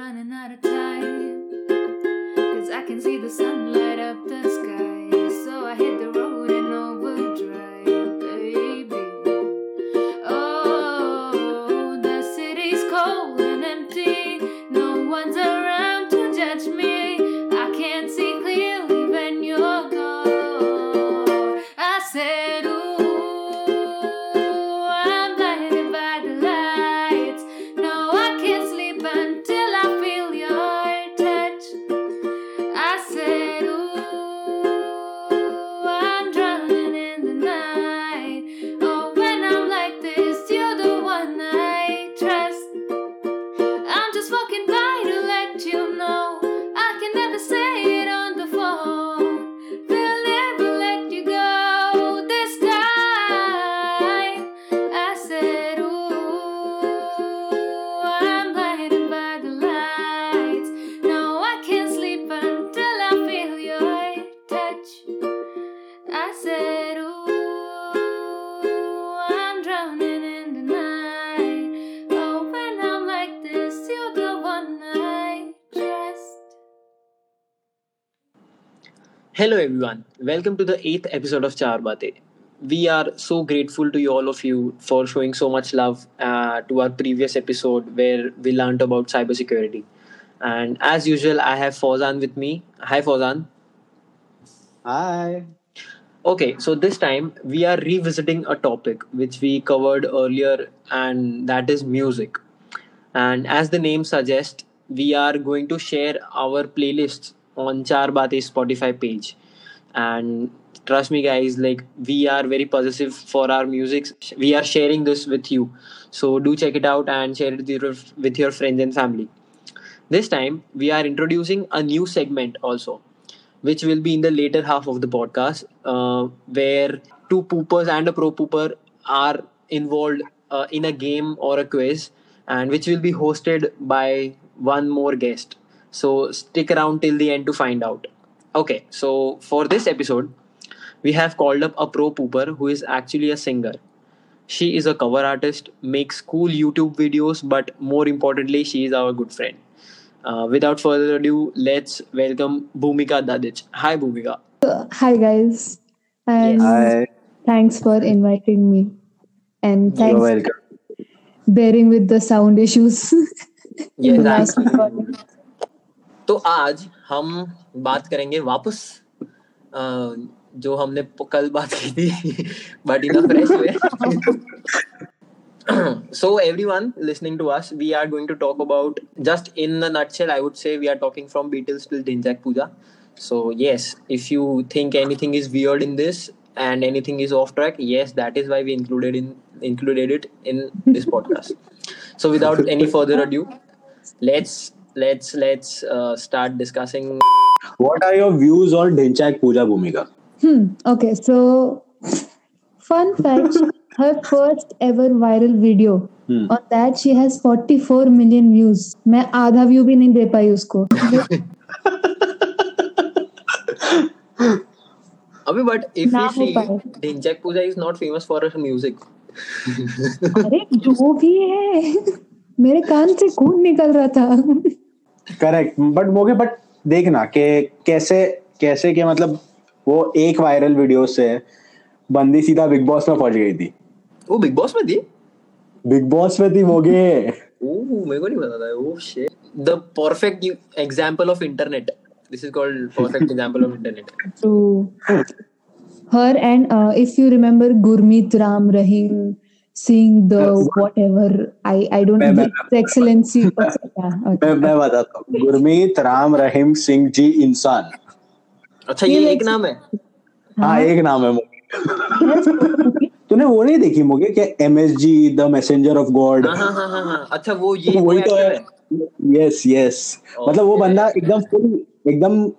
running out of time. Cause I can see the sun light up the sky. So I hit the road Hello everyone, welcome to the eighth episode of Char Baate. We are so grateful to you, all of you for showing so much love uh, to our previous episode where we learned about cybersecurity. And as usual, I have Fozan with me. Hi Fozan. Hi. Okay, so this time we are revisiting a topic which we covered earlier, and that is music. And as the name suggests, we are going to share our playlists on Char Bate's Spotify page. And trust me, guys, like we are very possessive for our music. We are sharing this with you. So do check it out and share it with your, with your friends and family. This time, we are introducing a new segment also, which will be in the later half of the podcast, uh, where two poopers and a pro pooper are involved uh, in a game or a quiz, and which will be hosted by one more guest. So stick around till the end to find out. Okay, so for this episode, we have called up a pro pooper who is actually a singer. She is a cover artist, makes cool YouTube videos, but more importantly, she is our good friend. Uh, without further ado, let's welcome Bhumika Dadich. Hi, Bhumika. Hi guys, and Yes. Hi. thanks for inviting me, and You're thanks for welcome. bearing with the sound issues. Yes, in the last actually. recording. तो आज हम बात करेंगे वापस अ, जो हमने प- कल बात की थी but in fresh way so everyone listening to us we are going to talk about just in a nutshell i would say we are talking from beatles till dinjak puja so yes if you think anything is weird in this and anything is off track yes that is why we included in included it in this podcast so without any further ado let's let's let's uh, start discussing What are your views on Dhinchak Puja Bhumika? Hmm. Okay, so fun fact: her first ever viral video. Hmm. On that, she has 44 million views. मैं आधा view भी नहीं दे पाई उसको Abhi, but if ना we हो see पाए। Dhinchak Puja is not famous for her music. अरे जो भी है मेरे कान से खून निकल रहा था करेक्ट बट मोगे बट देखना कि कैसे कैसे के मतलब वो एक वायरल वीडियो से बंदी सीधा बिग बॉस में पहुँच गई थी। वो बिग बॉस में थी? बिग बॉस में थी मोगे ओह मेरे को नहीं पता था। ओह shit the perfect example of internet this is called perfect example of internet to her and uh, if you remember Gurmeet Ram Rahim seeing the whatever I I don't know the excellency मैं मैं बताता हूँ। गुरमीत राम रहीम सिंह जी इंसान। अच्छा ये एक नाम है? हाँ। एक नाम है तूने वो नहीं देखी मुझे क्या M S G the messenger of God हाँ हाँ हाँ हाँ हाँ। अच्छा वो ये वो वही तो है। यस यस मतलब वो बंदा एकदम full एकदम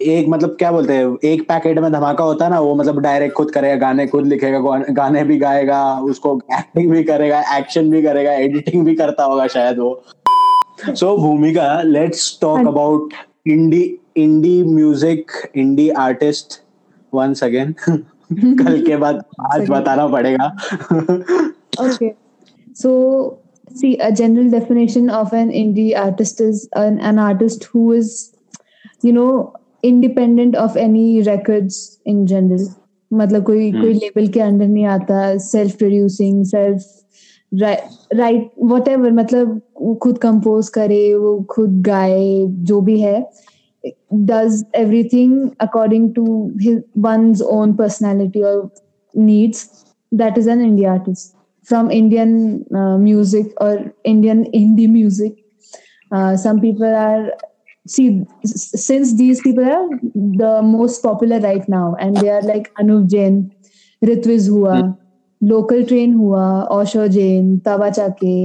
एक मतलब क्या बोलते हैं एक पैकेट में धमाका होता है ना वो मतलब डायरेक्ट खुद करेगा गाने खुद लिखेगा गाने भी गाएगा उसको एक्टिंग भी करेगा एक्शन भी करेगा एडिटिंग भी करता होगा शायद वो। So Bhumika let's talk about indie indie music indie artist once again कल के बाद आज बताना पड़ेगा। Okay so see a general definition of an indie artist is an artist who is you know independent of any records in general मतलब कोई कोई hmm. Label के अंडर नहीं आता self producing self write whatever मतलब वो खुद compose करे, वो खुद गाए, जो भी है does everything according to one own personality और needs that is an India artist from Indian music और Indian Hindi music some people are see since these people are the most popular right now and they are like Anuv Jain Ritviz हुआ. Local train हुआ ओशो जेन तवा चाके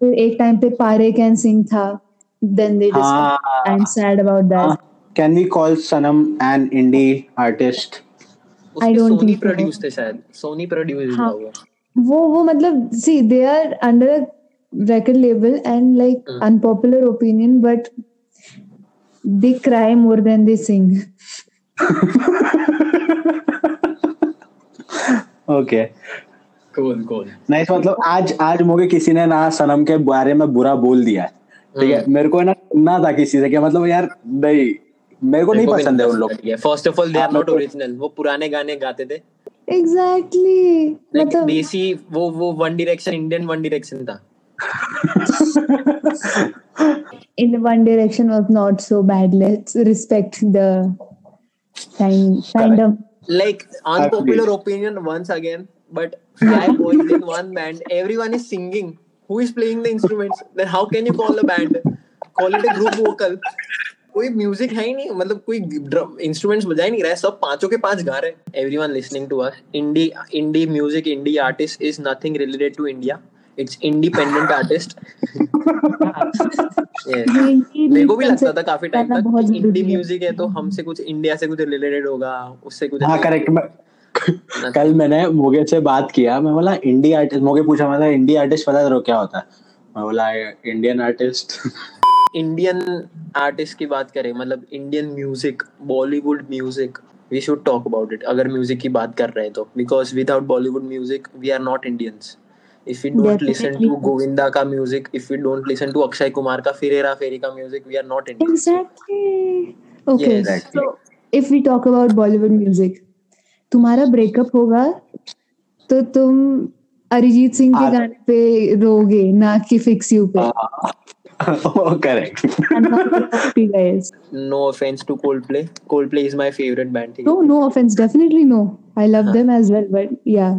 फिर एक time पे पारे कैन सिंह था then they I am sad about that can we call Sanam an indie artist I don't think produce थे शायद. सोनी प्रोड्यूस हुआ वो. वो मतलब see they are under a record label and like unpopular opinion but they cry more than they sing okay cool cool नहीं मतलब आज आज मुझे किसी ने ना सनम के बारे में बुरा बोल दिया है। ठीक है? मेरे को है ना था किसी से कि मतलब यार नहीं मेरे को नहीं पसंद है उन लोग। First of all they are not original वो पुराने गाने गाते थे। Exactly. लाइक मतलब देसी वो वो One Direction Indian One Direction था। In one direction was not so bad. Let's respect the time fandom. Like unpopular opinion once again but five boys in one band everyone is singing who is playing the instruments then how can you call a band call it a group vocal कोई music है ही नहीं मतलब कोई drum instruments बजा ही नहीं रहा है सब पाँचों के पाँच गा रहे everyone listening to us indie indie music indie artist is nothing related to India it's independent artist मेरे को भी लगता था काफ़ी टाइम तक इंडी म्यूज़िक है। तो हमसे कुछ इंडिया से कुछ रिलेटेड होगा उससे कुछ हाँ करेक्ट मैं कल मैंने मोगे से बात किया मैं बोला इंडी आर्टिस्ट मोगे पूछा मतलब इंडी आर्टिस्ट पता करो क्या होता है? मैं बोला इंडियन आर्टिस्ट इंडियन आर्टिस्ट की बात करें मतलब Indian music Bollywood music we should talk about it अगर म्यूज़िक की बात कर रहे हैं तो because without Bollywood music we are not Indians if you don't listen to Definitely. Govinda का music if you don't listen to Akshay Kumar का फिर हेरा फेरी का music we are not Indians Exactly. Okay. Yes. So if we talk about Bollywood music, तुम्हारा breakup होगा तो तुम अरिजीत सिंह के गाने पे रोगे ना कि फिक्स यू पे correct not. No offence to Coldplay Coldplay is my favourite band No, no offense. Definitely no. I love them as well. But yeah,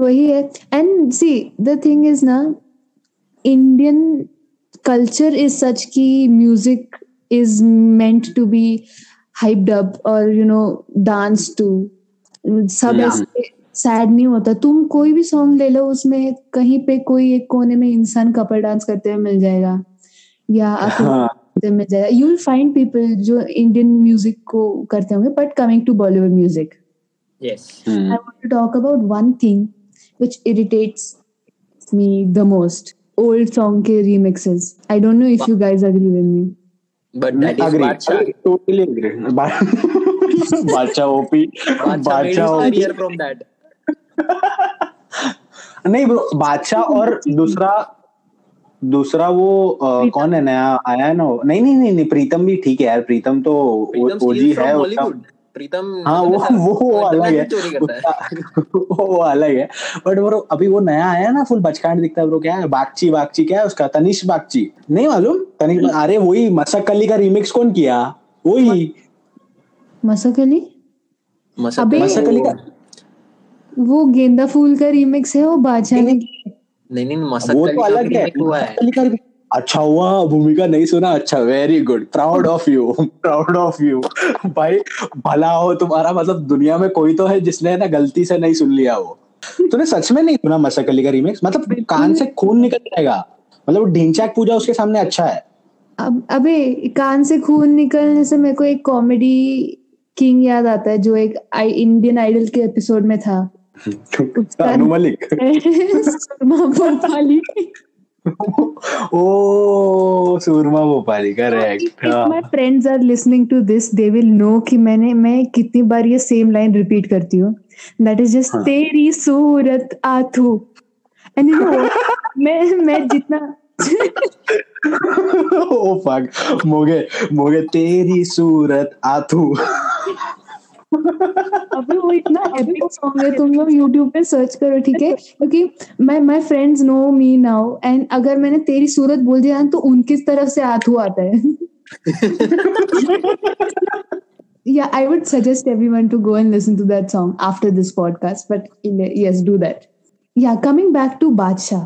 वही है. And see the thing is ना, इंडियन कल्चर इज़ सच कि music is meant to be hyped up or you know danced to. सब ऐसे sad नहीं होता। तुम कोई भी सॉन्ग ले लो उसमें कहीं पे कोई एक कोने में इंसान कपल डांस करते हुए मिल जाएगा। या हाँ। मिल जाएगा। यू विल फाइंड पीपल जो इंडियन म्यूज़िक को करते होंगे but coming to Bollywood music I want to talk about one thing which irritates me the most. Old song ke remixes. I don't know if you guys agree with me. But that is agree. Badshah Totally agree. बा- बादशाह OP Badshah made his Badshah OP career from that नहीं बादशाह और दूसरा दूसरा वो अ, प्रीतम। कौन है नया आया है ना नहीं नहीं नहीं नहीं प्रीतम भी ठीक है यार प्रीतम तो प्रीतम ओजी है उसका Bollywood प्रीतम हाँ वो वो वो अलग है। है। वो अलग है। बट ब्रो अभी वो नया आया ना फुल बचकांड दिखता है ब्रो क्या है? बागची बागची क्या है उसका? तनिष बागची। नहीं मालूम? तनिष अरे वही मसक अली का रिमिक्स कौन किया? वही। मसक अली? मसक अली का वो गेंदा फूल का रीमिक्स है वो बादशाह ने नहीं। नहीं मसक वो अली तो का अलग हुआ है। अच्छा हुआ भूमिका नहीं सुना। अच्छा very good proud of you proud of you भाई भला हो तुम्हारा मतलब दुनिया में कोई तो है जिसने ना गलती से नहीं सुन लिया वो तूने सच में नहीं सुना मसक अली का रिमिक्स मतलब कान से खून निकल जाएगा। मतलब ढिंचाक पूजा उसके सामने अच्छा है। अब अबे कान से खून निकलने से मेरे को एक कॉमेडी किंग याद आता है जो एक आई इंडियन आइडल के एपिसोड में था। अनु मलिक। ओ Soorma Bhopali correct if my friends are listening to this they will know कि मैंने मैं कितनी बार ये सेम लाइन रिपीट करती हूँ that is just हाँ. तेरी सूरत आथू and you know what? मैं मैं जितना ओ फक मोगे मोगे तेरी सूरत आथू अबे वो इतना एपिक सॉन्ग है तुम लोग YouTube पे सर्च करो ठीक है क्योंकि my my friends know me now and अगर मैंने तेरी सूरत बोल दिया तो उनकी तरफ़ से आथू आता है yeah i would suggest everyone to go and listen to that song after this podcast but yes do that yeah coming back to badshah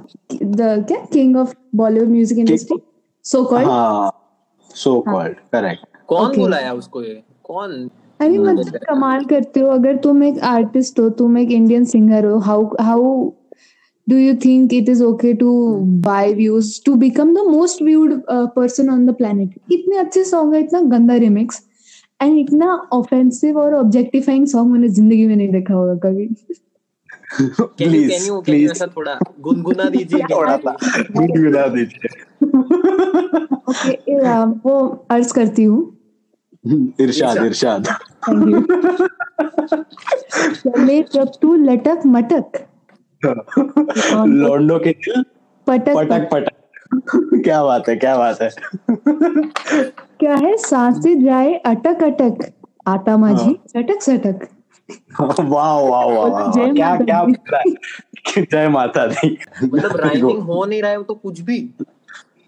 the क्या, king of bollywood music industry so called हाँ so called correct कौन Okay. बुलाया उसको ये कौन mean मतलब कमाल करते हो। अगर तुम एक आर्टिस्ट हो तुम एक इंडियन सिंगर हो how how do you think it is okay to buy views to become the most viewed uh, person on the planet? इतने अच्छे सॉन्ग है इतना गंदा रिमिक्स एंड इतना ऑफेंसिव और ऑब्जेक्टिफाइंग सॉन्ग मैंने ज़िंदगी में नहीं देखा होगा कभी। Can you please can you can you please ऐसा थोड़ा गुनगुना दीजिए थोड़ा सा। गुनगुना दीजिए। ओके वो अर्ज़ करती हूँ। इरशाद इरशाद। चले जब तू लटक मटक। लौंडो के दिल पटक पटक पटक। क्या बात है क्या बात है। क्या है साँसें जाए अटक अटक। आटा माझी सटक सटक वाह वाह वाह क्या क्या है? जय माता दी। मतलब राइमिंग हो नहीं रहा है वो तो कुछ भी।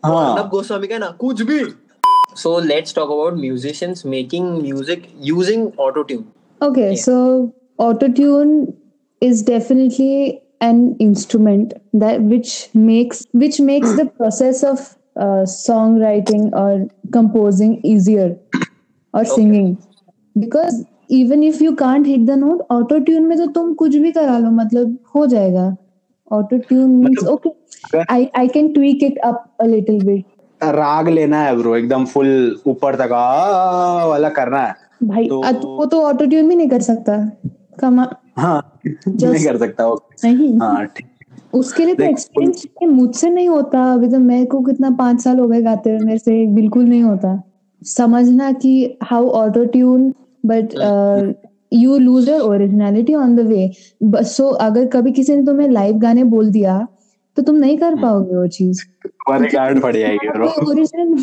हाँ। गोस्वामी का ना कुछ भी। so let's talk about musicians making music using auto tune Okay, Yeah. so autotune is definitely an instrument that which makes which makes the process of uh, songwriting or composing easier or singing because even if you can't hit the note autotune में तो तुम कुछ भी करा लो मतलब हो जाएगा autotune means okay I I can tweak it up a little bit राग लेना है ब्रो एकदम फुल ऊपर तक आ वाला करना है। भाई तो- वो तो autotune भी नहीं कर सकता। कमा हाँ नहीं कर सकता वो। नहीं। हाँ ठीक। उसके लिए तो एक्सपीरियंस मुझसे नहीं होता। अभी तो मेरे को कितना पाँच साल हो गए गाते हुए मेरे से बिल्कुल नहीं होता। समझना कि how auto tune but you lose your originality on the way so अगर कभी किसी ने तुम्हें लाइव गाने बोल दिया तो तुम नहीं कर पाओगे वो चीज़। तुम्हारी गार्ड पड़ जाएगी ब्रो ओरिजिनल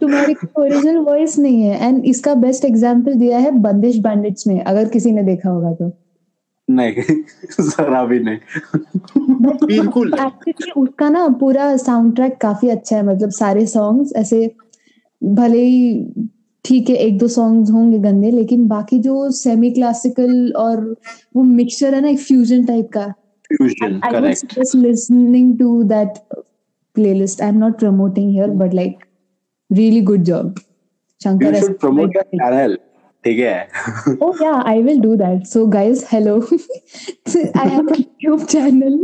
तुम्हारी ओरिजिनल वॉइस नहीं है। एंड इसका बेस्ट एग्जांपल दिया है बंदिश बैंडिट्स में अगर किसी ने देखा होगा तो। नहीं जरा भी नहीं। बिल्कुल एक्चुअली उसका ना पूरा साउंड ट्रैक काफ़ी अच्छा है मतलब सारे सॉन्ग्स ऐसे भले ही ठीक है एक दो सॉन्ग्स होंगे गंदे लेकिन बाकी जो सेमी क्लासिकल और वो मिक्सचर है ना एक फ्यूजन टाइप का Fusion I would correct suggest listening to that playlist. I'm not promoting here, but like, really good job. You Shankar. has- should promote your channel ठीक है Oh yeah, I will do that. So guys, hello. I have a YouTube channel,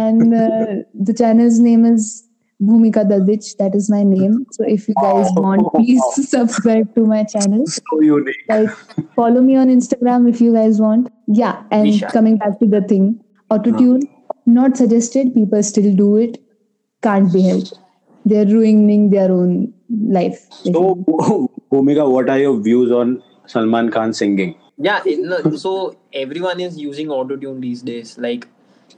and uh, the channel's name is Bhumika Dadich. That is my name. So if you guys Wow. want, please subscribe to my channel. So unique Like follow me on Instagram if you guys want. Yeah, and Isha. coming back to the thing, autotune not suggested. People still do it. Can't be helped. They're ruining their own life. So, Bhumika, what are your views on Salman Khan singing? yeah so everyone is using auto tune these days like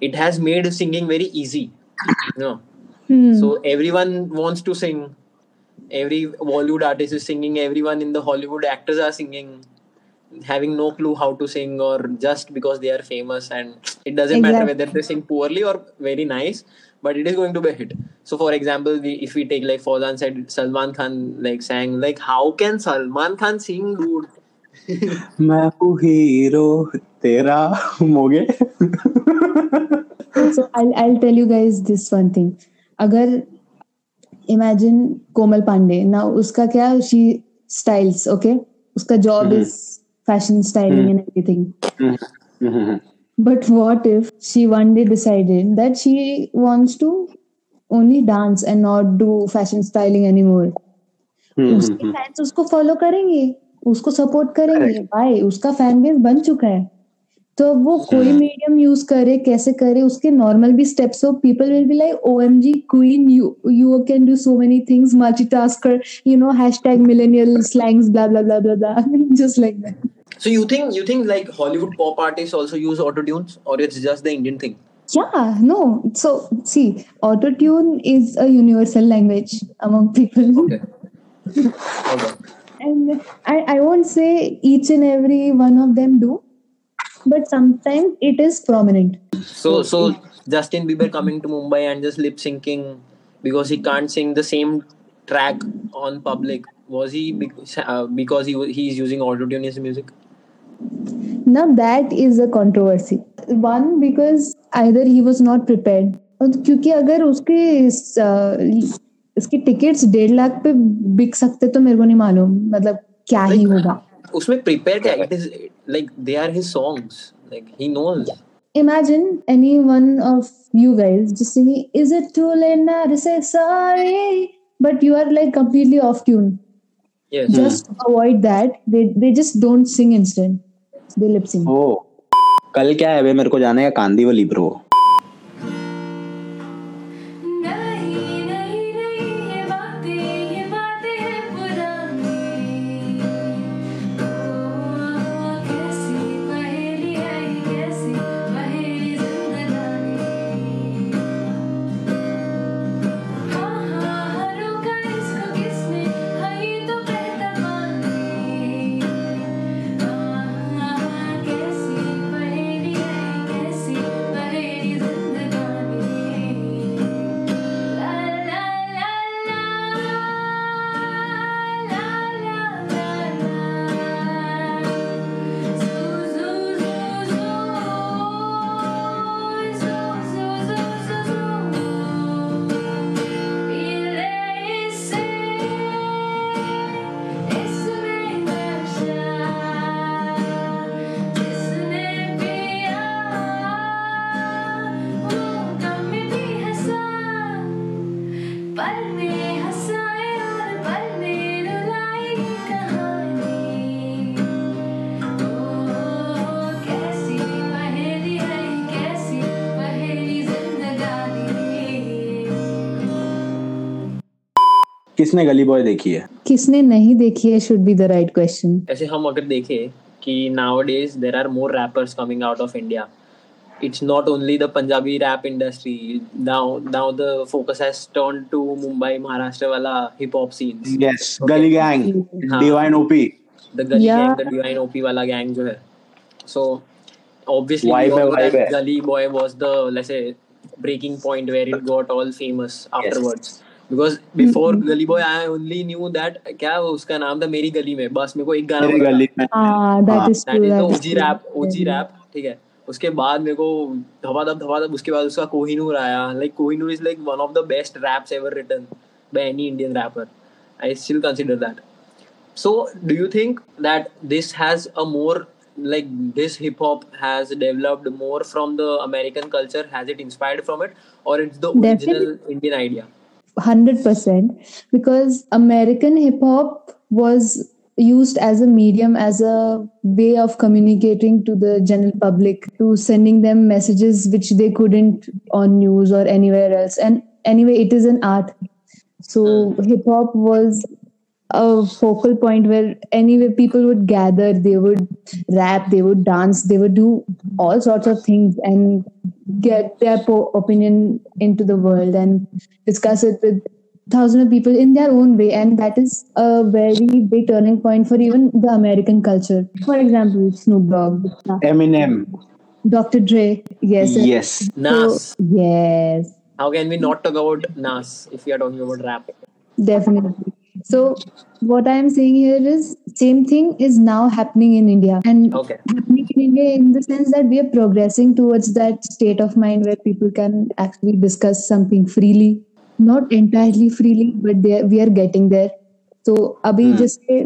it has made singing very easy you know Hmm. so everyone wants to sing every bollywood artist is singing everyone in the hollywood actors are singing having no clue how to sing or just because they are famous and it doesn't matter Exactly. whether they sing poorly or very nice but it is going to be a hit so for example we, if we take like Fauzan said salman khan like sang like how can salman khan sing dude मैं हूँ hero तेरा मोगे so I'll I'll tell you guys this one thing. अगर imagine कोमल Pandey now उसका क्या she styles okay उसका job is fashion styling and everything. But what if she one day decided that she wants to only dance and not do fashion styling anymore? उसके fans उसको follow करेंगे उसको support करेंगे भाई उसका fan base बन चुका है तो वो कोई मीडियम यूज़ करे कैसे करे उसके नॉर्मल भी स्टेप्स हो people will be like O M G queen you you can do so many things multitasker you know hashtag millennial slangs blah blah blah blah blah just like that So you think you think like Hollywood pop artists also use auto tunes, or it's just the Indian thing? Yeah, no. So see, auto tune is a universal language among people. Okay. Okay. And I, I won't say each and every one of them do, but sometimes it is prominent. So so Justin Bieber coming to Mumbai and just lip syncing because he can't sing the same track on public. Was he uh, because he he's using auto tune in his music? Now that is a controversy. One because either he was not prepared. और क्योंकि अगर उसके इस, अ, इसके tickets डेढ़ लाख पे बिक सकते तो मेरे को नहीं मालूम मतलब क्या ही Like, होगा उसमें prepare क्या like they are his songs like he knows Imagine any one of you guys just singing, Is it too late now to say sorry? But you are like completely off tune. Yes Just hmm. avoid that. They they just don't sing instant. They lip sync. Oh. कल क्या है बे मेरे को जाना है Kandivali bro किसने गली boy देखी है किसने नहीं देखी है should be the right question ऐसे हम अगर देखें कि nowadays there are more rappers coming out of India. It's not only the Punjabi rap industry. Now now the focus has turned to Mumbai, Maharashtra wala hip hop scenes. Yes Gully Gang हाँ. Divine OP The Gully Yeah. gang, the Divine OP wala gang जो है. So obviously Vibe we है, all vibe that Gully Boy was the let's say breaking point where it got all famous afterwards. Because before Gully Boy, I only knew that क्या उसका नाम था मेरी गली में बस मेरे को एक गाना मेरी गली में हाँ हाँ, that is that true. Is the that is OG. Rap OG rap ठीक है उसके बाद मेरे को धबाधब धबाधब उसके बाद उसका कोहिनूर आया like Kohinoor is like one of the best raps ever written by any Indian rapper I still consider that so do you think that this has a more like this hip hop has developed more from the american culture has it inspired from it or it's the original Definitely. indian idea hundred percent because American hip hop was used as a medium as a way of communicating to the general public to sending them messages which they couldn't on news or anywhere else. And anyway it is an art. So hmm. hip hop was a focal point where anyway people would gather they would rap they would dance they would do all sorts of things. And get their opinion into the world and discuss it with thousands of people in their own way. And that is a very big turning point for even the american culture. For example snoop dogg. Eminem. Dr dre. Yes. Yes. Nas. yes. How can we not talk about nas if we are talking about rap? Definitely. So what I am saying here is same thing is now happening in India and okay happening in India in the sense that we are progressing towards that state of mind where people can actually discuss something freely, not entirely freely, but they we are getting there. So अभी जैसे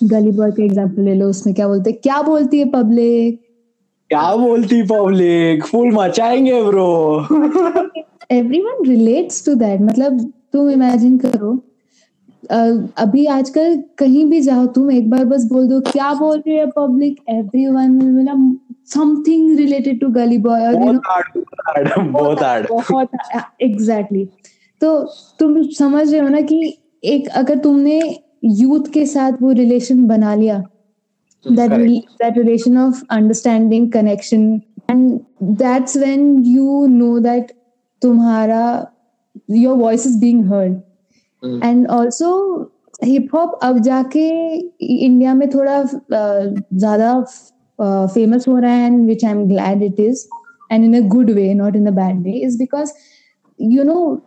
गली बॉय का example ले लो उसमें क्या बोलते हैं क्या बोलती है पब्लिक क्या बोलती public full मचाएँगे bro everyone relates to that मतलब तुम इमेजिन करो अ, अभी आजकल कहीं भी जाओ तुम एक बार बस बोल दो क्या बोल रही है पब्लिक एवरीवन मतलब something related to Gully Boy और you know, बहुत हार्ड बहुत एग्जैक्टली तो तुम समझ रहे हो ना कि एक अगर तुमने यूथ के साथ वो रिलेशन बना लिया that re- that relation of understanding connection and that's when you know that तुम्हारा your voice is being heard. Hmm. and also hip hop अब जाके इंडिया में थोड़ा uh, ज्यादा फेमस हो रहा है and which I am glad it is and in a good way not in a bad way is because you know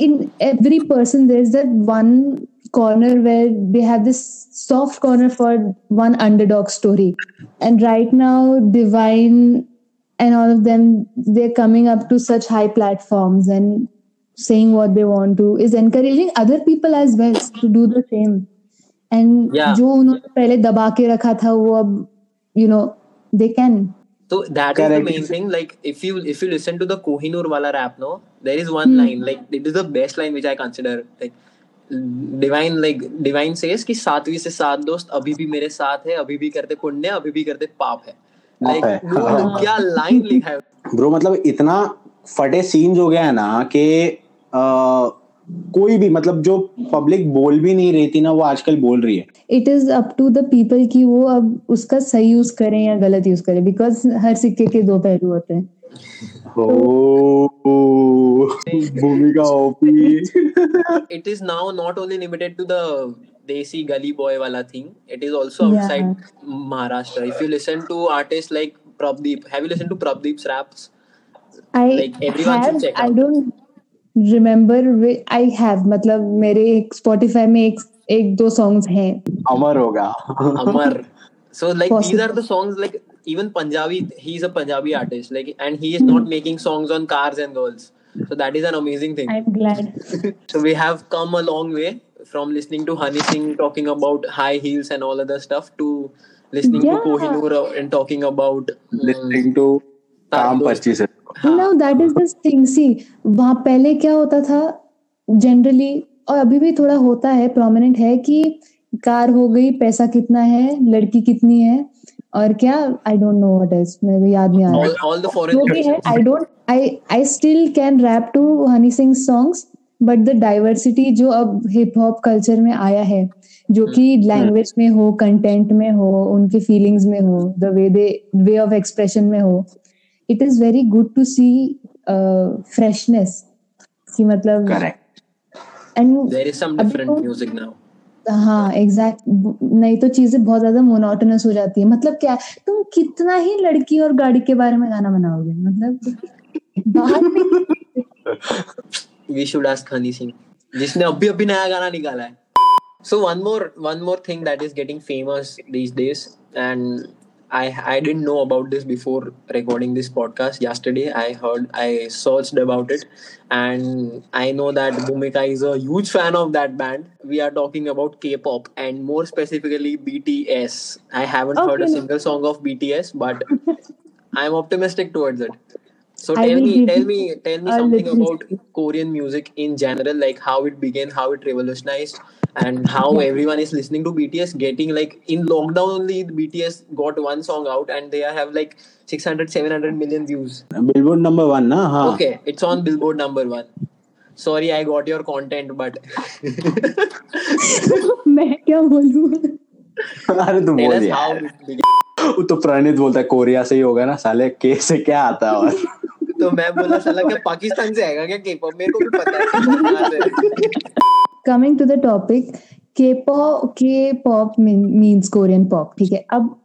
in every person there's that one corner where they have this soft corner for one underdog story and right now divine and all of them they're coming up to such high platforms and saying what they want to is encouraging other people as well to do the same and Yeah. जो उन्होंने पहले दबा के रखा था वो अब you know they can So that Correct. is the main thing. Like if you if you listen to the Kohinoor wala rap, no, there is one hmm. line like it is the best line which I consider like divine like divine says कि सातवीं से सात दोस्त अभी भी मेरे साथ है अभी भी करते पुण्य अभी भी करते पाप है है, like हाँ। क्या लाइन लिखा है ब्रो मतलब इतना फटे सीन्स हो गया है ना कि अ, कोई भी मतलब जो पब्लिक बोल भी नहीं रही थी ना वो आजकल बोल रही है it is up to the people कि वो अब उसका सही यूज़ करें या गलत यूज़ करें बिकॉज़ हर सिक्के के दो पहलू होते हैं ओ Bhumika OP it is now not only limited to the desi gully boy wala thing it is also Yeah. outside maharashtra if you listen to artists like prabdeep have you listened to prabdeep's raps I Like, everyone should have check I out. Don't remember I have मतलब मेरे एक Spotify में एक एक दो songs हैं अमर होगा Amar. So like these are the songs like even Punjabi. He's a Punjabi artist. Like and he is not making songs on cars and girls. So that is an amazing thing. I am glad so we have come a long way from listening to Honey Singh talking about high heels and all other stuff to listening Yeah. to Kohinoor and talking about um, listening to Kaam दोस्त। पच्चीस है। No that is this thing see वहाँ पहले क्या होता था? Generally और अभी भी थोड़ा होता है प्रोमिनेंट है कि कार हो गई पैसा कितना है लड़की कितनी है और क्या? I don't know what is मेरे को याद नहीं आ रहा। All, all the foreign जो भी है. I don't I I still can rap to Honey Singh songs but the diversity जो अब हिप हॉप कल्चर में आया है जो कि लैंग्वेज में हो कंटेंट में हो उनके फीलिंग्स में हो the way they way of expression में हो it is very good to see freshness कि मतलब एंड There is some अभी different हाँ एग्जैक्ट नहीं तो चीज़ें बहुत ज़्यादा मोनोटोनस हो जाती है मतलब क्या तुम कितना ही लड़की और गाड़ी के बारे में गाना बनाओगे मतलब We should ask Honey Singh. जिसने अभी अभी नया गाना निकाला है. So one more one more thing that is getting famous these days, and I I didn't know about this before recording this podcast. Yesterday I heard I searched about it, and I know that Bhumika is a huge fan of that band. We are talking about K-pop and more specifically BTS. I haven't heard a single song of BTS, but I'm optimistic towards it. So tell me, tell me, tell me something about Korean music in general, like how it began, how it revolutionized, and how everyone is listening to BTS. Getting like in lockdown only, BTS got one song out and they have like 600, 700 million views. Billboard number one ना हाँ Okay, it's on Billboard number one. Sorry, I got your content, but मैं क्या बोलूँ अरे तू बोल यार वो तो प्रणीत बोलता है कोरिया से ही होगा ना साले के से क्या आता है और तो मैं बोला साला क्या पाकिस्तान से आएगा क्या K-pop? मेरे को भी पता है है। Coming to the topic K pop K pop means Korean pop ठीक है? अब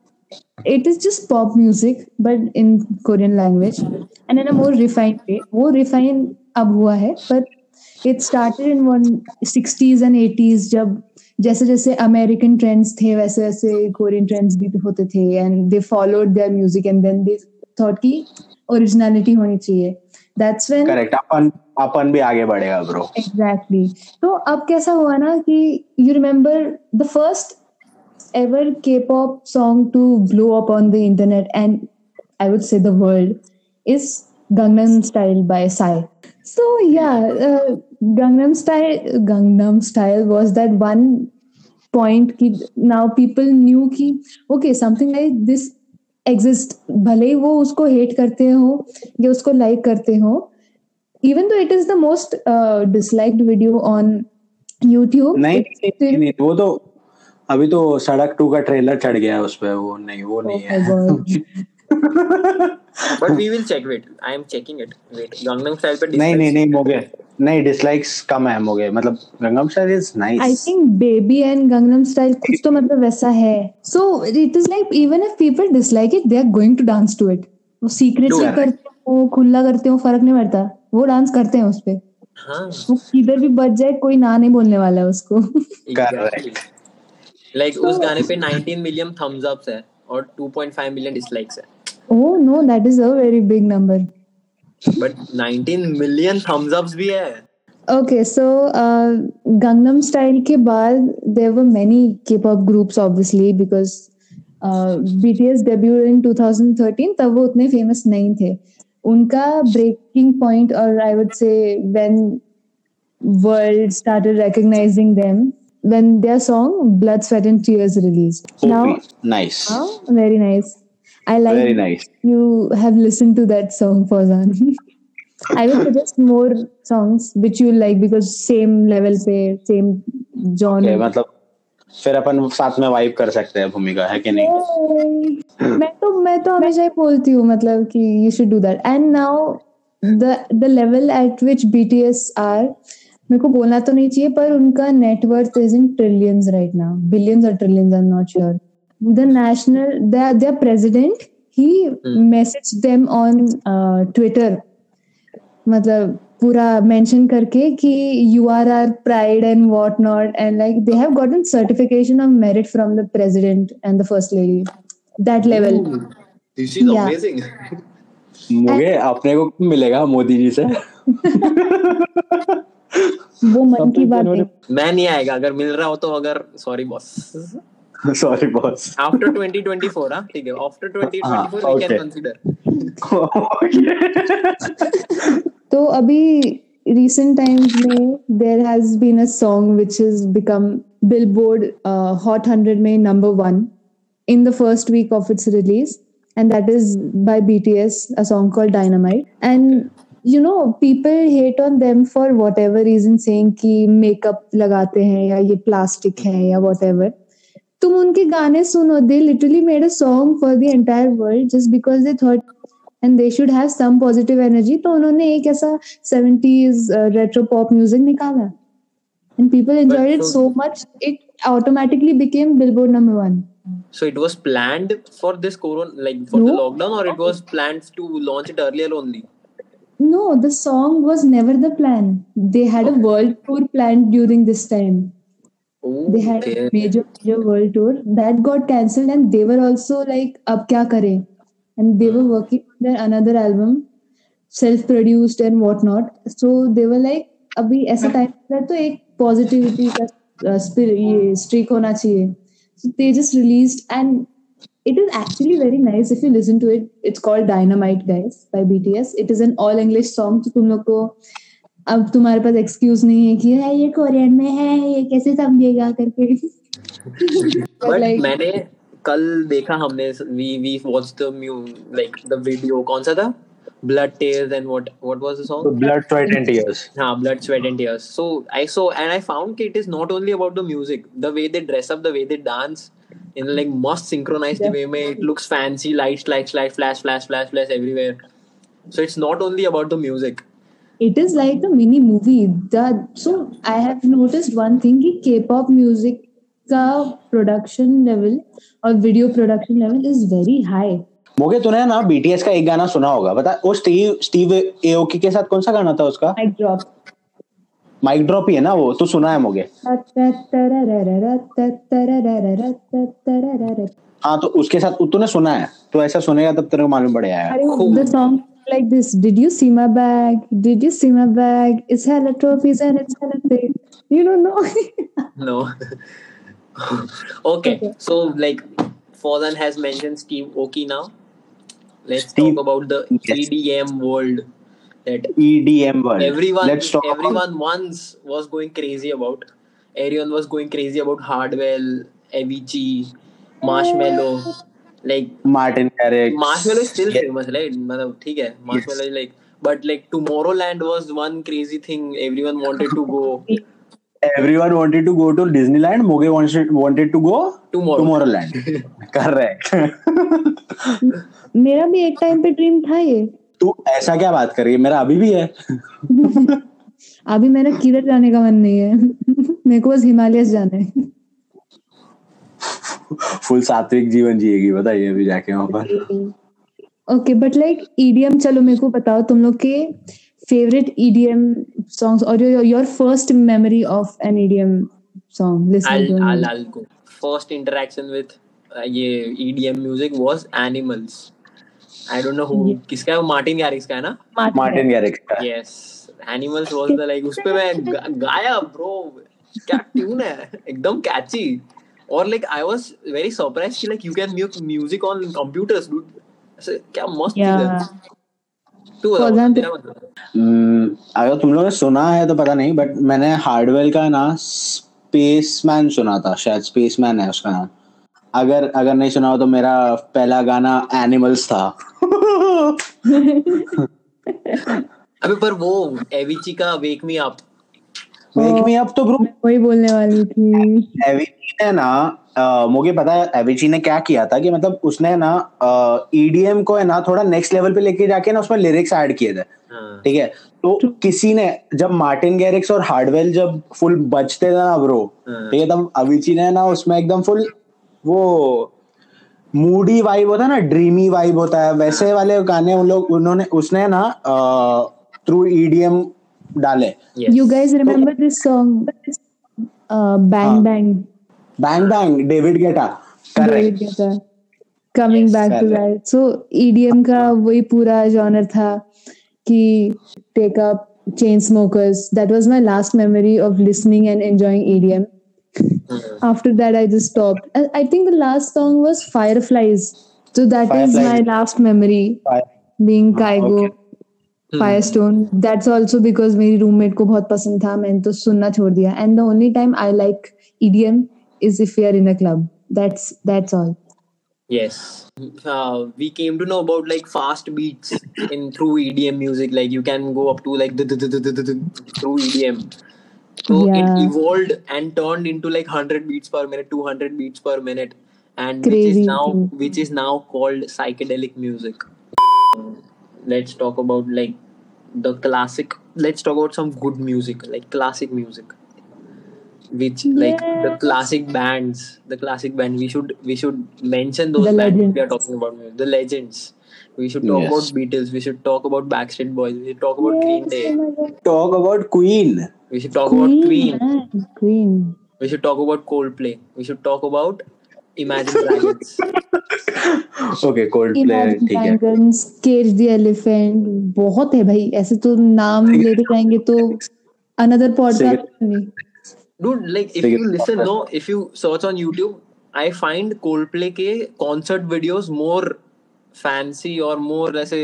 it is just pop music but in Korean language and in a more refined way वो रिफाइन अब हुआ है but it started in one sixties and eighties जब जैसे जैसे अमेरिकन ट्रेंड्स थे, वैसे वैसे कोरियन ट्रेंड्स भी होते थे and they followed their music and then they thought की ओरिजिनलिटी होनी चाहिए। दैट्स व्हेन करेक्ट अपन अपन भी आगे बढ़ेगा ब्रो एग्जैक्टली तो अब कैसा हुआ ना कि you remember the first ever K pop song to blow up on the internet and I would say the world is Gangnam style by Psy so yeah uh, gangnam style gangnam style was that one point कि now people knew कि okay something like this exist भले ही वो उसको hate करते हो या उसको like करते हो even though it is the most uh, disliked video on YouTube नहीं वो तो अभी तो सड़क टू का ट्रेलर चढ़ गया है उस पे वो नहीं वो नहीं Oh. है but we will check. Wait, I am checking it. Wait, Gangnam Style पे नहीं नहीं. नहीं मोगे नहीं डिसलाइक्स कम अहम हो गए। मतलब Gangnam style is nice I think baby and Gangnam style कुछ तो मतलब वैसा है। So it is like even if people dislike it they are going to dance to it वो सीक्रेटली करते हो खुला करते हो फ़र्क नहीं पड़ता। वो डांस करते हैं उस पे। हाँ। वो किधर भी बच जाए कोई ना नहीं बोलने वाला है उसको। लाइक उस गाने पे 19 मिलियन थम्स अप्स है और 2.5 मिलियन डिसलाइक्स है। ओह no that is a very big number but 19 million thumbs ups भी है। ओके सो गंगनम स्टाइल के बाद there were many K pop groups obviously because BTS debut in 2013 तब वो उतने फ़ेमस नहीं थे। उनका ब्रेकिंग पॉइंट और I would say when world started recognizing them when their song blood sweat and tears released. Hopi. now nice. oh, I like Very nice. you have listened to that song, Fozan. I will suggest more songs which you like because same level pe, same genre. Okay, matlab, फिर अपन साथ में vibe कर सकते हैं भूमिका है कि नहीं मैं तो मैं तो हमेशा ही बोलती हूँ मतलब कि you should do that and now the the level at which BTS are मेरे को बोलना तो नहीं चाहिए पर उनका net worth is in trillions right now billions और trillions are not sure. The national, their, their president, he messaged them on uh, Twitter. मतलब पूरा मेंशन करके कि you are are pride and what not and like they have gotten certification of merit from the president and the first lady that level is Yeah. amazing. मुझे अपने को मिलेगा मोदी जी से वो मन की बात है मैं नहीं आएगा अगर मिल रहा हो तो अगर sorry boss sorry boss after 2024 हाँ ठीक है आफ्टर 2024 हाँ, we can okay. consider तो अभी recent times में there has been a song which has become Billboard uh, Hot 100 में number one in the first week of its release and that is by BTS a song called Dynamite and you know people hate on them for whatever reason saying कि makeup लगाते हैं या ये plastic है या whatever तुम उनके गाने सुनो they literally made a song for the entire world just because they thought and they should have some positive energy तो उन्होंने एक ऐसा 70s uh, retro pop music निकाला and people enjoyed it so- so much it automatically became billboard number one so it was planned for this corona like for no. the lockdown or it was planned to launch it earlier only no the song was never the plan they had okay. a world tour planned during this time oh, they had okay. a major major world tour that got cancelled and they were also like अब क्या करें and they were working on their another album self produced and whatnot so they were like अभी ऐसा time है तो एक positivity का uh, spirit- ये स्ट्रीक होना चाहिए so they just released and it is actually very nice if you listen to it it's called dynamite guys by bts it is an all english song तो तुम लोग को अब तुम्हारे पास एक्सक्यूज नहीं है कि है ये कोरियन में है ये कैसे समझेगा? करके। मैंने कल देखा हमने we we watch the like the video कौन सा था? Blood tears and what what was the song blood sweat and tears हाँ blood sweat and tears so I saw and I found कि it is not only about the music the way they dress up the way they dance in like must synchronized way में it looks fancy lights lights light flash flash flash flash everywhere so it's not only about the music it is like a mini movie that so i have noticed one thing कि k-pop music का production level और video production level is very high मोगे तूने ना BTS का एक गाना सुना होगा बता वो स्टीव स्टीव एओकी के साथ कौन सा गाना था उसका mic drop माइक ड्रॉप ही है ना वो तू सुना है मोगे हाँ तो उसके साथ तूने सुना है तो ऐसा सुनेगा तब तेरे को मालूम पड़ like this Did you see my bag? Did you see my bag? It's hella trophies and it's hella things. You don't know. no. okay. okay. So, like, Fallen has mentioned Steve Okay, now. Let's talk about the EDM world. That EDM world. Everyone, Let's talk everyone once was going crazy about. Everyone was going crazy about Hardwell, Avicii, Marshmallow. मेरा भी एक time पे dream था ये। तू ऐसा क्या बात कर रही है? मेरा अभी भी है। अभी मेरा किधर जाने का मन नहीं है। मेरे को बस हिमालयस जाना है। फुल सात्विक जीवन जिएगी बताइए अभी जाके वहाँ पर। ओके बट लाइक ईडीएम चलो मेरे को बताओ तुम लोग के फेवरेट ईडीएम सॉन्ग्स और your first memory of an EDM song listening I'll, I'll, go. First interaction with uh, ये EDM music was Animals. I don't know who किसका है? मार्टिन गैरिक्स का है ना? मार्टिन गैरिक्स का। Yes. Animals was the like उस पे मैं गाया bro. क्या ट्यून है? एकदम catchy. और like I was very surprised कि like you can make music on computers dude. ऐसे क्या मस्त चीज़. है. तू तेरा मतलब? अगर तुम लोगों ने सुना है तो पता नहीं बट मैंने हार्डवेल का ना स्पेसमैन सुना था शायद स्पेसमैन है उसका नाम। अगर अगर नहीं सुना हो तो मेरा पहला गाना एनिमल्स था। अबे पर वो एविची का wake me up wake me up तो ब्रो वही बोलने वाली थी। एविची ने ना मुझे पता है एविची ने क्या किया था कि मतलब उसने ना ईडीएम को है ना थोड़ा नेक्स्ट लेवल पे लेके जाके ना उसमें लिरिक्स ऐड किए थे। हाँ। ठीक है? तो किसी ने जब मार्टिन गैरिक्स और हार्डवेल जब फुल बजते थे ना ब्रो हाँ। ठीक है? तब अविची ने ना उसमें एकदम फुल वो मूडी वाइब होता है ना ड्रीमी वाइब होता है। वैसे वाले गाने उन लोग उन्होंने उसने ना थ्रू ईडीएम डाले yes. You guys remember this song, uh, Bang हाँ. Bang? Bang bang David Guetta. Coming Yes, back to correct. that. So EDM का वही पूरा genre था कि take up chain smokers. That was my last memory of listening and enjoying EDM. After that, I just stopped. I think the last song was Fireflies. So that fireflies. is my last memory Fire. being Kaigo. okay. Firestone. That's also because मेरी roommate को बहुत पसंद था मैंने तो सुनना छोड़ दिया and the only time I like EDM is if we are in a club. That's that's all. Yes. Uh, we came to know about like fast beats in through EDM music. Like you can go up to like the, the, the, the, the, the, through EDM. So Yeah. it evolved and turned into like 100 beats per minute, 200 beats per minute, and which Crazy is now thing. which is now called psychedelic music. let's talk about like the classic let's talk about some good music like classic music. Which like the classic bands the classic band we should we should mention those the bands legends. we are talking about the legends. We should talk yes. about beatles we should talk about backstreet boys we should talk about yes, green day. Oh talk about queen. We should talk queen, about queen queen. We should talk about coldplay. We should talk about imagine dragons okay Coldplay Imagine ठीक है Dragons, Cage the Elephant. बहुत है भाई ऐसे तो नाम लेते जाएँगे तो another podcast dude like if Take you it listen further. no if you search on youtube i find coldplay के concert videos more fancy or more ऐसे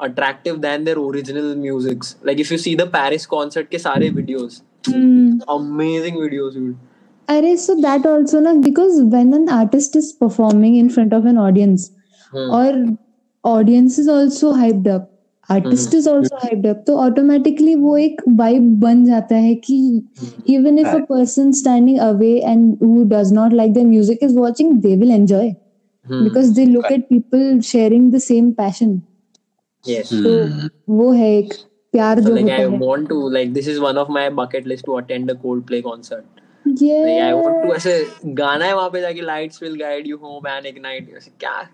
attractive than their original musics like if you see the paris concert के सारे videos Hmm. amazing videos dude अरे so that also ना because when an artist is performing in front of an audience Hmm. और audience is also hyped up artist is also hyped up तो automatically वो एक vibe बन जाता है कि even if a person standing away and who does not like the music is watching they will enjoy Hmm. because they look at people sharing the same passion yes तो वो है एक प्यार so जो like होता i है want to like this is one of my bucket list to attend a coldplay concert like i yeah want to ऐसे गाना है वहां पे जाके lights will guide you home and ignite you ऐसे क्या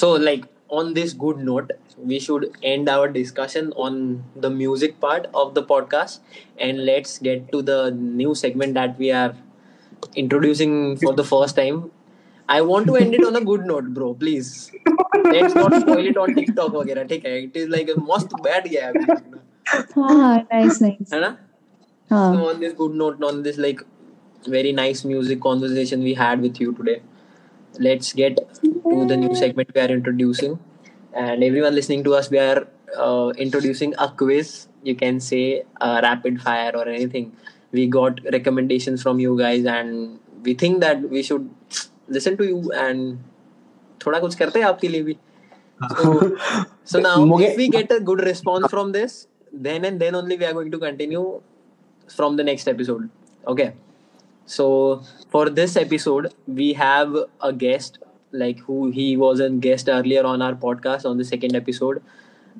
so like on this good note we should end our discussion on the music part of the podcast and let's get to the new segment that we are introducing for the first time i want to end it on a good note bro please let's not spoil it on tiktok वगैरह ठीक है it is like a मस्त बैठ गया है अभी, हाँ हाँ nice nice है ना हाँ so on this good note on this like very nice music conversation we had with you today let's get to the new segment we are introducing and everyone listening to us we are uh, introducing a quiz you can say a rapid fire or anything we got recommendations from you guys and we think that we should listen to you and थोड़ा कुछ करते हैं आपके लिए भी so, so now मुझे- if we get a good response from this then and then only we are going to continue from the next episode. Okay. So for this episode, we have a guest, like who he was a guest earlier on our podcast on the second episode.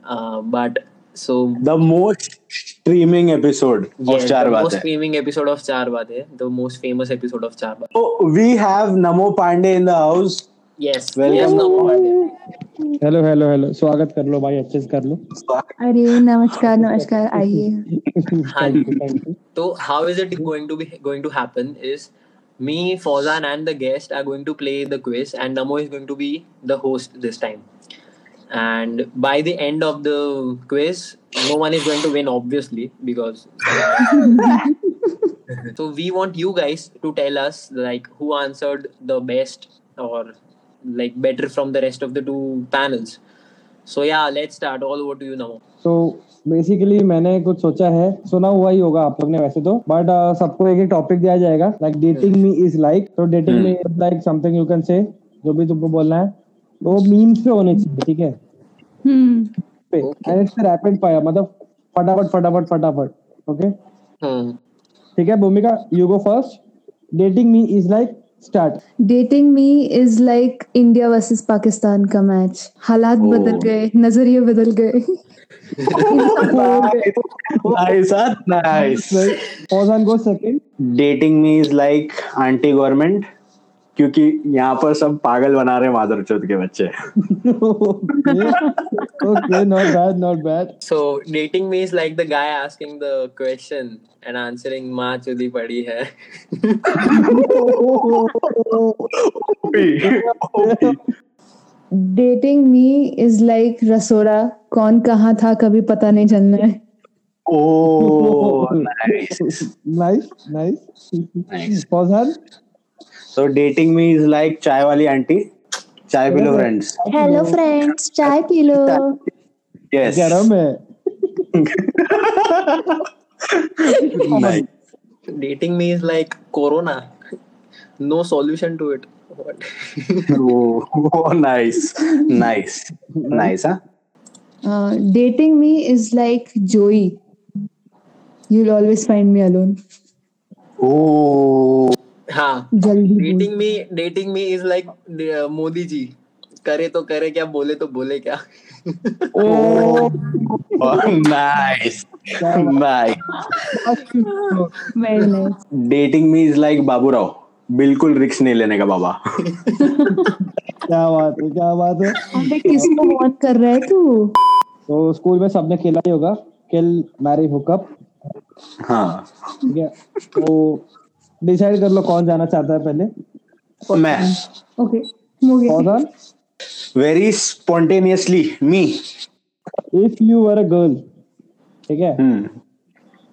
Uh, but so The most streaming episode of yes, Char the Baat most Hai. streaming episode of Char Baat Hai, the most famous episode of Char Baat. So we have Namo Pandey in the house. Yes, Welcome. yes, Namo Pandey. Hello hello hello स्वागत कर लो भाई अच्छे से कर लो अरे नमस्कार नमस्कार आइए thank you thank you So how is it going to be going to happen is me, Fauzan and the guest are going to play the quiz and Namo is going to be the host this time. And by the end of the quiz, no one is going to win obviously because so we want you guys to tell us like who answered the best or like better from the rest of the two panels. So yeah, let's start. All over to you, Namo. तो basically मैंने कुछ सोचा है। सुना हुआ ही होगा आप लोग ने वैसे तो। बट uh, सबको एक एक टॉपिक दिया जाएगा। Like dating me is like तो dating me is like something you can say जो भी तुमको बोलना है। वो मीम्स पे होने चाहिए ठीक है? Hmm and it's rapid fire मतलब फटाफट फटाफट फटाफट ओके Hmm. ठीक है Bhumika you go first dating me is like start dating me is like India versus Pakistan का मैच हालात Oh. बदल गए नज़रिए बदल गए dating me is like aunty second क्योंकि यहाँ पर सब पागल बना रहे हैं मादर चौथ के बच्चे okay not bad not bad So dating me is like the guy asking the question and answering "माँ चुदी पड़ी है." डेटिंग मी इज़ लाइक रसोड़ा कौन कहाँ था कभी पता नहीं चलना है oh, nice. Nice nice Nice. So dating me is like चाय वाली आंटी चाय पी लो फ्रेंड्स हेलो फ्रेंड्स चाय पी लो यस गरम है. Dating me is like Corona. No solution to it. What? oh, oh, nice nice nice huh dating me is like Joey you'll always find me alone oh हाँ. me, dating me is like uh, Modi ji. करे तो करे क्या बोले तो बोले क्या। oh, very nice dating me is like Babu Rao बिल्कुल रिक्स नहीं लेने का बाबा। क्या बात है क्या बात है। अबे किसको वॉट कर रहा है तू? तो स्कूल में सबने खेला ही होगा। किल मैरी हुकअप हाँ। ठीक है। तो डिसाइड कर लो कौन जाना चाहता है पहले। मैं। ओके हो very spontaneously me if you were a girl ठीक है? हम्म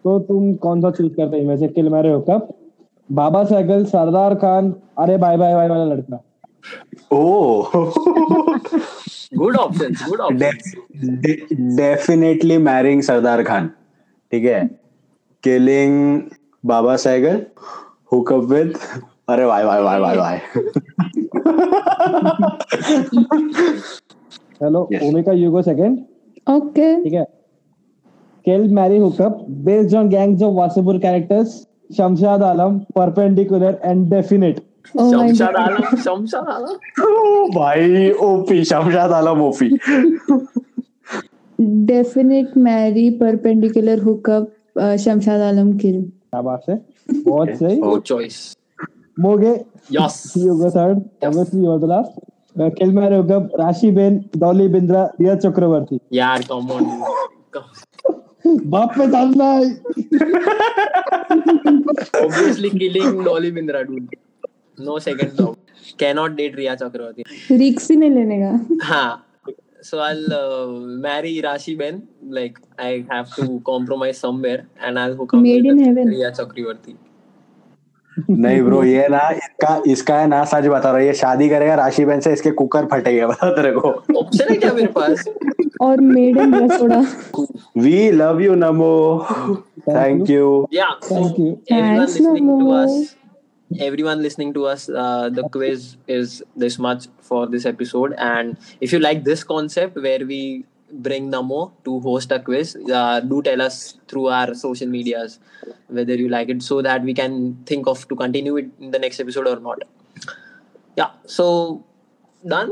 तो तुम कौन सा चूज़ करते हैं? वैसे kill marry hookup Baba Sehgal Sardar Khan अरे बाय बाय बाय वाला लड़का। Oh. Good options good options. Definitely marrying Sardar Khan ठीक है? Killing Baba Sehgal hookup with. अरे why why why why why hello. Bhumika you go second okay ठीक है? Kill marry hookup based on Gangs of Wasseypur characters Shamshad Alam perpendicular and definite Shamshad Alam Shamshad Alam भाई OP Shamshad Alam OP definite marry perpendicular hookup Shamshad Alam kill क्या बात है? बहुत सही ओ choice मोगे yes see you go third obviously you are the last खेल में रहोगे Rashi Ben Dolly Bindra रिया चक्रवर्ती यार कम ऑन बाप पे डालना है obviously killing Dolly Bindra dude no second thought can not date Rhea Chakraborty risks ही लेने का हाँ So I'll uh, marry Rashi Ben. Like I have to compromise somewhere, and I'll hook up Made with in heaven. Riya Chakravarti. नहीं bro ये ना इसका इसका है ना सच बता रहा हूँ ये शादी करेगा राशि बहन से इसके कुकर फटेगा बता तेरे को Option है क्या मेरे पास? और made in Rasoda we love you Namo thank you Yeah. So Thank you. everyone Thanks, listening to Namo. us, everyone listening to us, uh, the quiz is this much for this episode. And if you like this concept where we bring Namo to host a quiz. Uh, do tell us through our social medias whether you like it so that we can think of to continue it in the next episode or not. Yeah, so done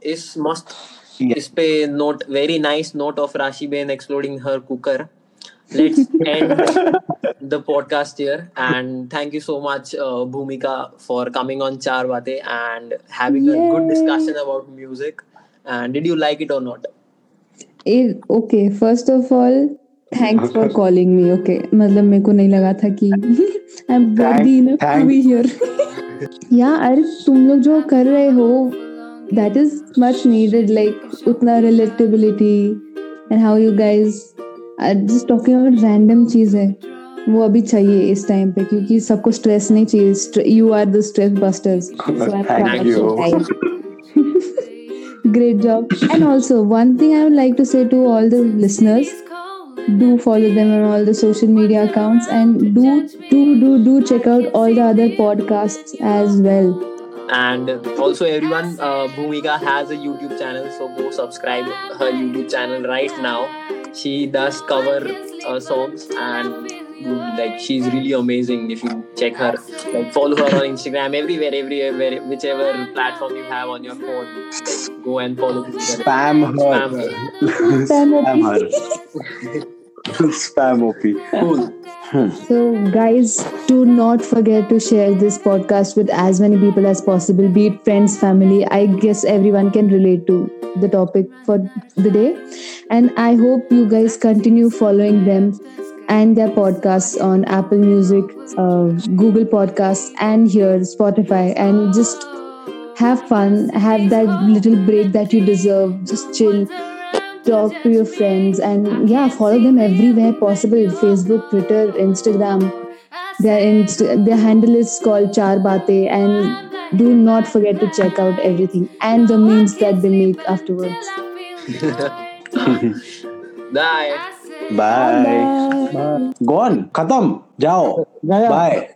is must Yeah. इस पे note very nice note of Rashi Ben exploding her cooker. Let's end the podcast here and thank you so much uh, Bhumika for coming on Char Baate and having Yay. a good discussion about music. And did you like it or not? ए- okay first of all thanks for calling me okay मतलब मेरे को नहीं लगा था कि I'm worthy enough to thank- be here yeah अरे तुम लोग जो कर रहे हो that is much needed like उतना relatability and how you guys are just talking about random चीजें वो अभी चाहिए इस टाइम पे क्योंकि सबको स्ट्रेस नहीं चाहिए you are the stress busters Thank you. Great job. And also, one thing I would like to say to all the listeners do follow them on all the social media accounts and do do do do check out all the other podcasts as well. And also, everyone, uh, Bhumika has a YouTube channel, so go subscribe her YouTube channel right now. She does cover uh, songs and like she's really amazing. If you check her, like follow her on Instagram, everywhere, everywhere, where- whichever platform you have on your phone, like, go and follow. Bhumika. Spam her. Spam her. Spam OP. Spam her. Spam OP. Cool. So, guys, do not forget to share this podcast with as many people as possible, be it friends, family. I guess everyone can relate to the topic for the day. And I hope you guys continue following them and their podcasts on Apple Music, uh, Google Podcasts, and here, Spotify. And just have fun, have that little break that you deserve. Just chill. Talk to your friends. And yeah follow them everywhere possible. Facebook twitter instagram. Their inst- their handle is called char bate and do not forget to check out everything and the memes that they make afterwards Bye. Bye. Bye. Bye. Gone. Khatam. Jauh. Bye.